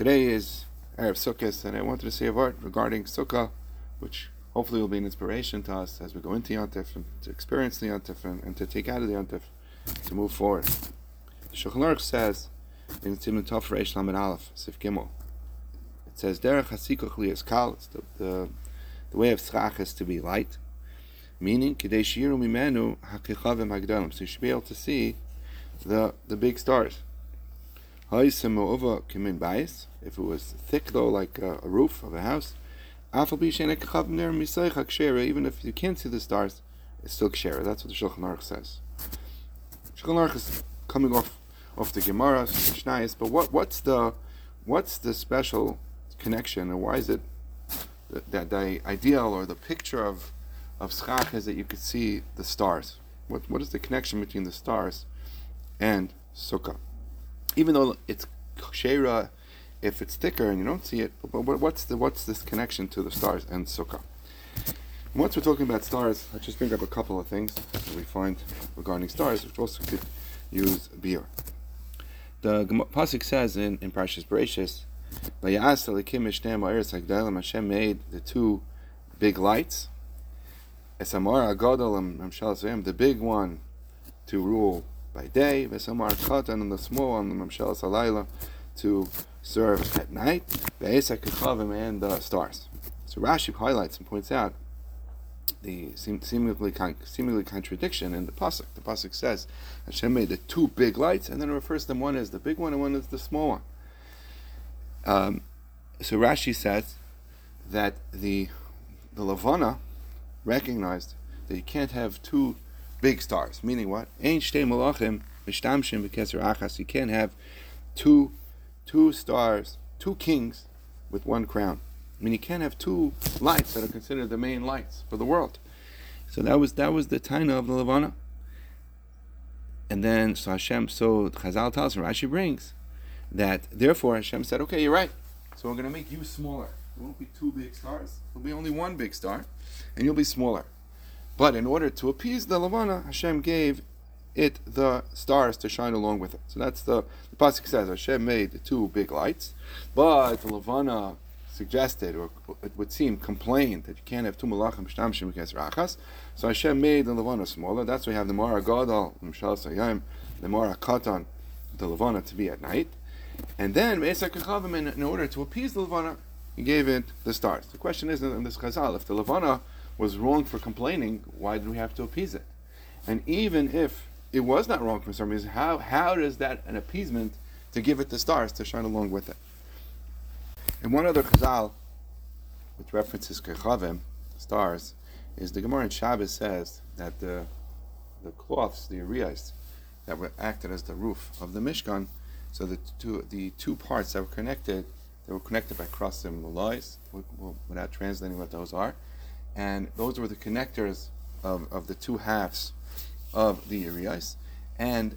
Today is Erev Sukkot, and I wanted to say a word regarding Sukkah, which hopefully will be an inspiration to us as we go into Yontif and to experience the Yontif and, and to take out of the Yontif to move forward. The Shulchan Aruch says in Simon Tov Reish Lamed Aleph, Sif Gimel, it says Derech Hasikuch Lias Kal, it's the, the, the way of Tzrach is to be light, meaning Kedei Shiru Mimenu HaKechavim Hagdalim, so you should be able to see the, the big stars. If it was thick though, like a, roof of a house, even if you can't see the stars, it's still kshera. That's what the Shulchan Aruch says. Shulchan Aruch is coming off off the Gemara, Mishnayos, but what what's the what's the special connection, and why is it that the ideal or the picture of of schach is that you could see the stars? What what is the connection between the stars and sukkah? Even though it's kshera, if it's thicker and you don't see it, what's the what's this connection to the stars and sukkah? Once we're talking about stars, let's just bring up a couple of things that we find regarding stars, which also could use beer. The pasuk says in in Parshas Bereshis, Hashem made the two big lights. The big one to rule by day, Vesamar Katan, and the small one, the Mamshel Salayla, to serve at night, Ve'esak Kechavim, and the stars. So Rashi highlights and points out the seemingly, seemingly contradiction in the pasuk. The pasuk says Hashem made the two big lights, and then it refers to them one as the big one and one as the small one. Um, so Rashi says that the the Lavana recognized that you can't have two big stars. Meaning what? Ein shtei malachim mishtamshim b'keser achas. You can't have two two stars, two kings with one crown. I mean, you can't have two lights that are considered the main lights for the world. So that was that was the taina of the Levana. And then so Hashem, so Chazal tells us, Rashi brings that therefore Hashem said, okay, you're right. So we're going to make you smaller. There won't be two big stars. There'll be only one big star, and you'll be smaller. But in order to appease the Lavana, Hashem gave it the stars to shine along with it. So that's the, the pasuk says Hashem made the two big lights, but the Lavana suggested, or it would seem complained that you can't have two malachim shtamshim against rachas. So Hashem made the Lavana smaller. That's why we have the Mara Gadol, Mishal Sayim, the Mara Katan, the Lavana to be at night. And then in order to appease the Lavana, he gave it the stars. The question is in this Chazal, if the Lavana was wrong for complaining, why did we have to appease it? And even if it was not wrong for some reason, how, how does that an appeasement to give it the stars to shine along with it? And one other chazal, which references kechavim, stars, is the Gemara in Shabbos says that the the cloths, the ariyas, that were acted as the roof of the Mishkan, so the two the two parts that were connected, they were connected by crossing the lois, without translating what those are, and those were the connectors of, of the two halves of the Urias. And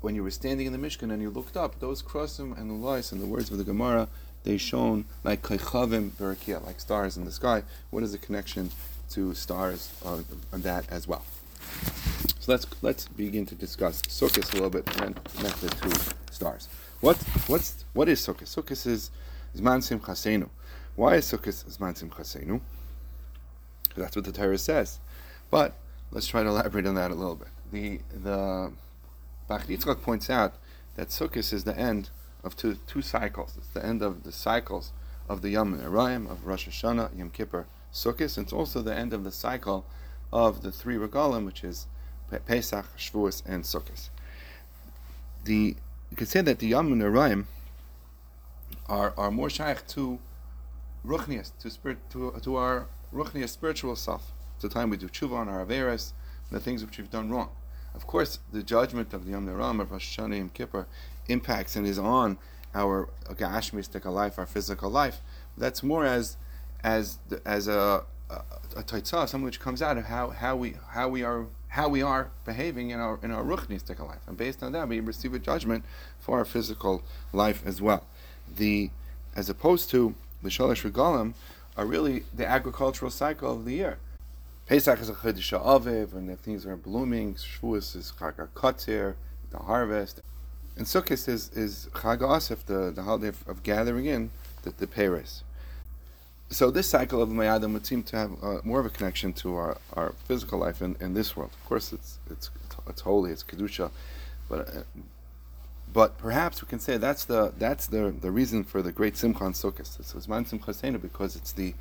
when you were standing in the Mishkan and you looked up, those krosim and the lois and the words of the Gemara, they shone like kaichavim berakia, like stars in the sky. What is the connection to stars on, on that as well? So let's let's begin to discuss Sukkot a little bit and the two stars. What what's what is Sukkot? Sukkot is Zman Simchasenu. Why is Sukkot Zman Simchasenu? That's what the Torah says. But let's try to elaborate on that a little bit. The the Bach points out that Sukkot is the end of two two cycles. It's the end of the cycles of the Yom Erayim, of Rosh Hashanah, Yom Kippur, Sukkot. It's also the end of the cycle of the three regalim, which is Pesach, Shavuos, and Sukkot. The you could say that the Yom Erayim are are more shaykh to Ruchnias, to spirit, to to our ruchni, a spiritual self. It's the time we do tshuva on our averas, the things which we've done wrong. Of course, the judgment of the Yom Neram of Rosh Hashanah Yom Kippur impacts and is on our gashmistic life, our physical life. That's more as as as a a, a taitzah, something which comes out of how, how we how we are how we are behaving in our in our ruchnistic life, and based on that, we receive a judgment for our physical life as well. The as opposed to the shalosh regalim, are really the agricultural cycle of the year. Pesach is a Chodesh Aviv, when the things are blooming. Shavuos is Chag HaKotzir, the harvest. And Sukkot is, is Chag Asif, the, the holiday of, of gathering in the, the Peiros. So this cycle of Mayadim would seem to have uh, more of a connection to our, our physical life in, in this world. Of course, it's it's it's holy, it's kedusha, but uh, but perhaps we can say that's the that's the, the reason for the great Simcha on Sukkot. It's Zman Simcha because it's the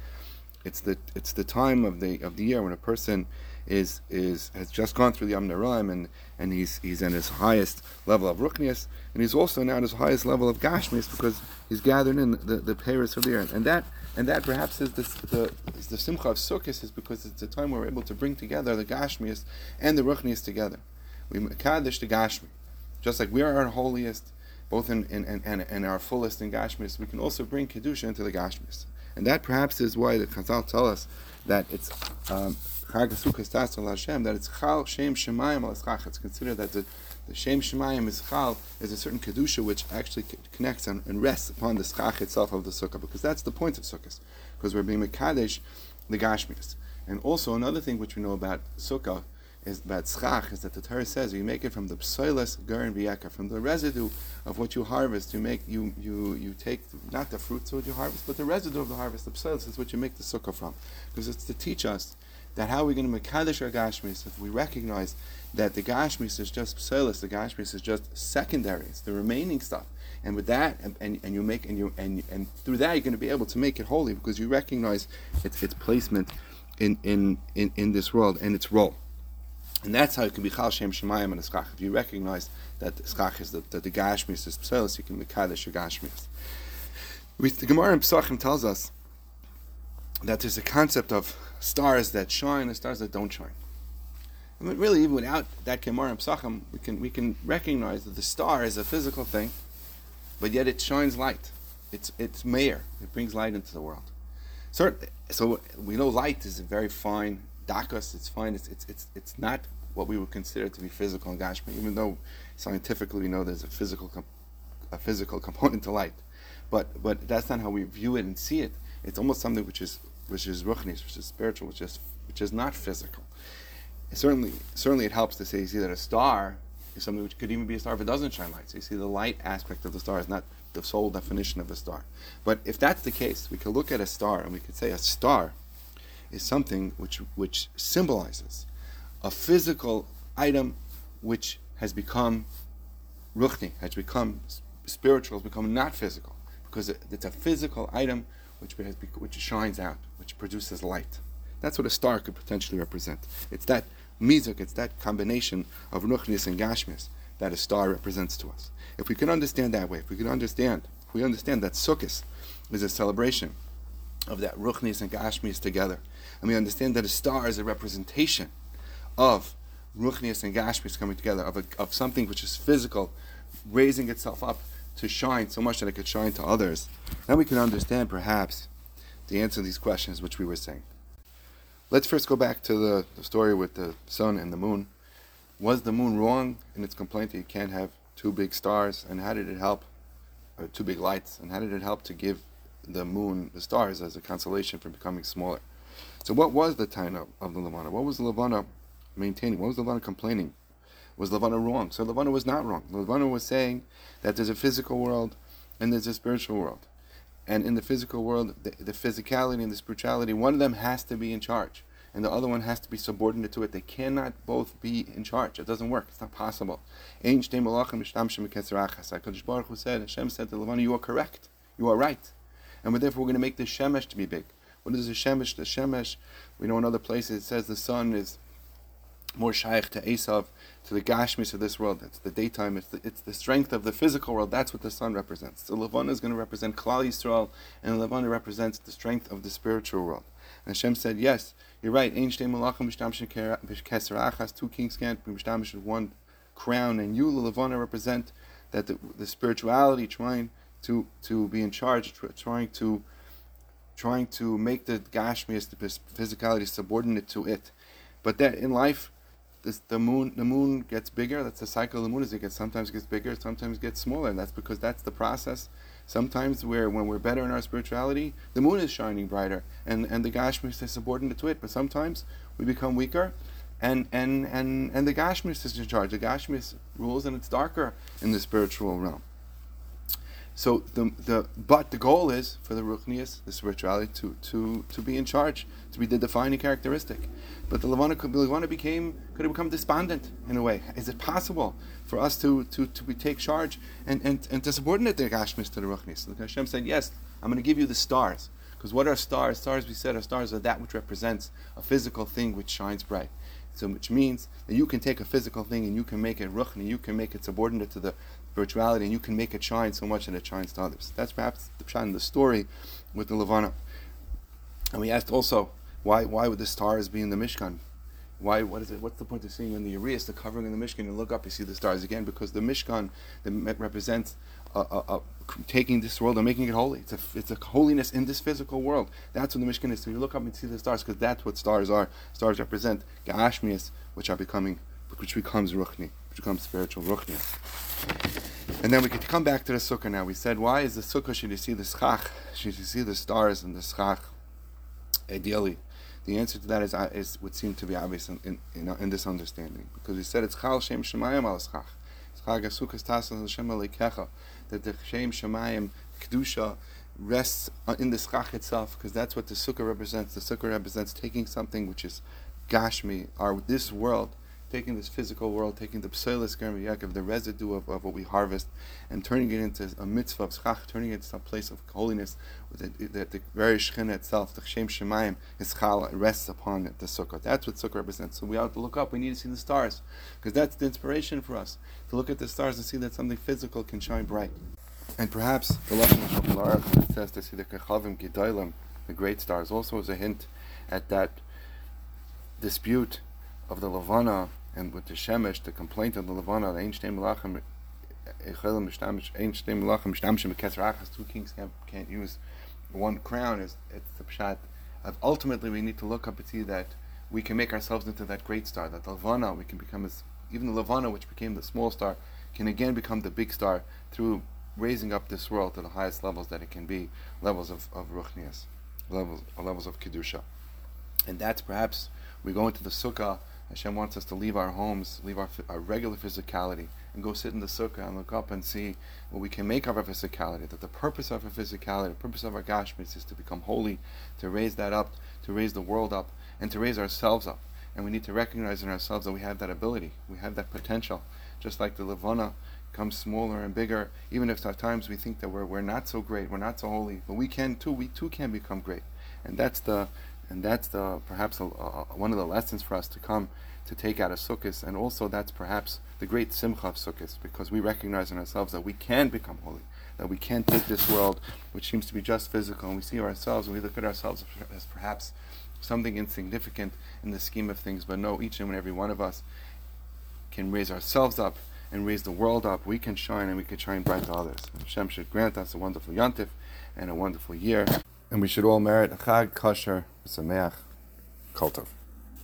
it's the it's the time of the of the year when a person is is has just gone through the Yom Naraim and and he's he's in his highest level of Ruchnias and he's also now at his highest level of Gashmis because he's gathered in the the Peiros of the year and that and that perhaps is the the, is the Simcha of Sukkot is because it's a time where we're able to bring together the Gashmis and the Ruchnias together. We Kaddish the Gashmi, just like we are our holiest, both in in, in, in our fullest in Gashmis, we can also bring Kedusha into the Gashmis. And that perhaps is why the Chazal tell us that it's um, that it's Chal Shem Shemayim al It's considered that the, the Shem Shemayim is Chal, is a certain Kedusha which actually connects and, and rests upon the Schach itself of the Sukkah, because that's the point of Sukkot, because we're being Mekadesh, the Gashmis. And also another thing which we know about Sukkah is about schach is that the Torah says you make it from the psoilas garin v'yekar, from the residue of what you harvest. You make you you you take not the fruits of what you harvest, but the residue of the harvest. The psoilas is what you make the sukkah from, because it's to teach us that how we're going to mekadesh our gashmis if we recognize that the gashmis is just psoilas, the gashmis is just secondary. It's the remaining stuff. And with that, and, and, and you make and you and and through that you're going to be able to make it holy because you recognize its its placement in in in, in this world and its role. And that's how it can be Chal Shem Shemayim and Eschach. If you recognize that Eschach is the, that the Gashmis is Pselis, you can be Kaddish your Gashmis. The Gemara in Pesachim tells us that there's a concept of stars that shine and stars that don't shine. Mean, really, even without that Gemara in Pesachim, we can, we can recognize that the star is a physical thing, but yet it shines light. It's, it's mayor. It brings light into the world. So, so we know light is a very fine dakas, it's fine. It's, it's, it's, it's not what we would consider to be physical Gashmi, even though scientifically we know there's a physical a physical component to light. But but that's not how we view it and see it. It's almost something which is which is ruchnis, which is spiritual, which is which is not physical. certainly certainly it helps to say you see that a star is something which could even be a star if it doesn't shine light. So you see the light aspect of the star is not the sole definition of a star. But if that's the case, we could look at a star and we could say a star is something which which symbolizes a physical item which has become ruchni, has become spiritual, has become not physical, because it's a physical item which has, which shines out, which produces light. That's what a star could potentially represent. It's that mizuk, it's that combination of ruchnis and gashmis that a star represents to us. If we can understand that way, if we can understand, if we understand that Sukkot is a celebration of that ruchnis and gashmis together, and we understand that a star is a representation of Ruchnis and gashmis coming together, of, a, of something which is physical, raising itself up to shine so much that it could shine to others. Then we can understand perhaps the answer to these questions which we were saying. Let's first go back to the, the story with the sun and the moon. Was the moon wrong in its complaint that you can't have two big stars? And how did it help, or two big lights? And how did it help to give the moon the stars as a consolation for becoming smaller? So what was the Taina of the Levana? What was the Levana maintaining? What was the Levana complaining? Was Levana wrong? So Levana was not wrong. Levana was saying that there's a physical world and there's a spiritual world. And in the physical world, the, the physicality and the spirituality, one of them has to be in charge and the other one has to be subordinate to it. They cannot both be in charge. It doesn't work. It's not possible. Baruch said, Hashem said to Levana, you are correct. You are right. And therefore we're going to make the Shemesh to be big. What is the Shemesh? The Shemesh, we know in other places it says the sun is more shaykh to Esav, to the Gashmis of this world. It's the daytime, it's the, it's the strength of the physical world. That's what the sun represents. So Levana is going to represent Klal Yisrael, and Levana represents the strength of the spiritual world. And Hashem said, Yes, you're right. Two kings can't be one crown, and you, Levana, represent that the, the spirituality trying to, to be in charge, trying to trying to make the Gashmias, the physicality, subordinate to it. But that in life, this, the moon the moon gets bigger. That's the cycle of the moon. As it gets sometimes gets bigger, sometimes gets smaller. And that's because that's the process. Sometimes where when we're better in our spirituality, the moon is shining brighter, and and the Gashmias is subordinate to it. But sometimes we become weaker, and and and and the Gashmis is in charge. The Gashmis rules, and it's darker in the spiritual realm. So the the but the goal is for the Ruchnias, the spirituality, to to to be in charge, to be the defining characteristic. But the Levana, Levana became could have become despondent in a way. Is it possible for us to to to take charge and, and and to subordinate the Gashmis to the Ruchnias? The Hashem said, "Yes, I'm going to give you the stars." Because what are stars? Stars, we said, are stars are that which represents a physical thing which shines bright. So, which means that you can take a physical thing and you can make it ruchni, you can make it subordinate to the spirituality, and you can make it shine so much that it shines to others. That's perhaps the pshat in the story with the Levana. And we asked also, why why would the stars be in the Mishkan? Why? What is it? What's the point of seeing in the Urias, the covering in the Mishkan? You look up, you see the stars again, because the Mishkan that represents taking this world and making it holy. It's a, it's a holiness in this physical world. That's what the Mishkan is. So you look up and see the stars, because that's what stars are. Stars represent Ga'ashmias, which are becoming, which becomes Ruchni, which becomes spiritual Ruchni. And then we could come back to the sukkah now. We said, why is the sukkah, should you see the schach, should you see the stars and the schach, ideally? The answer to that is, uh, is would seem to be obvious in, in, in, in this understanding. Because we said it's Chal Shem Shemayim al Schach. That the Shem Shemayim Kedusha rests in the schach itself, because that's what the sukkah represents. The sukkah represents taking something which is gashmi, our this world, taking this physical world, taking the psoilis of the residue of, of what we harvest, and turning it into a mitzvah of schach, turning it into a place of holiness, that the, very shechina itself, the shem shemayim, is chal, rests upon the sukkah. That's what sukkah represents. So we have to look up. We need to see the stars, because that's the inspiration for us to look at the stars and see that something physical can shine bright. And perhaps the lesson of says to see the kechavim gedolim, the great stars, also is a hint at that dispute of the Levana and with the Shemesh, the complaint of the Levana, the Ein Shtei Melachim, Ein Shtei Melachim, Shtamshim, Kesrachas, two kings can't, can't use one crown, is it's the Pshat. Of ultimately, we need to look up and see that we can make ourselves into that great star, that the Levana, we can become as, even the Levana, which became the small star, can again become the big star through raising up this world to the highest levels that it can be, levels of, of Ruchnias, levels, levels of Kedusha. And that's perhaps, we go into the Sukkah, Hashem wants us to leave our homes, leave our, our regular physicality, and go sit in the sukkah and look up and see what we can make of our physicality. That the purpose of our physicality, the purpose of our gashmis is to become holy, to raise that up, to raise the world up, and to raise ourselves up. And we need to recognize in ourselves that we have that ability, we have that potential. Just like the Levana comes smaller and bigger, even if at times we think that we're, we're not so great, we're not so holy, but we can too, we too can become great. And that's the and that's the perhaps a, a, one of the lessons for us to come to take out of Sukkot, and also that's perhaps the great simcha of Sukkot, because we recognize in ourselves that we can become holy, that we can take this world, which seems to be just physical, and we see ourselves, and we look at ourselves as perhaps something insignificant in the scheme of things, but no, each and every one of us can raise ourselves up and raise the world up. We can shine, and we can shine bright to others. Hashem should grant us a wonderful yontif and a wonderful year and we should all merit a chag kosher sameach kol tov.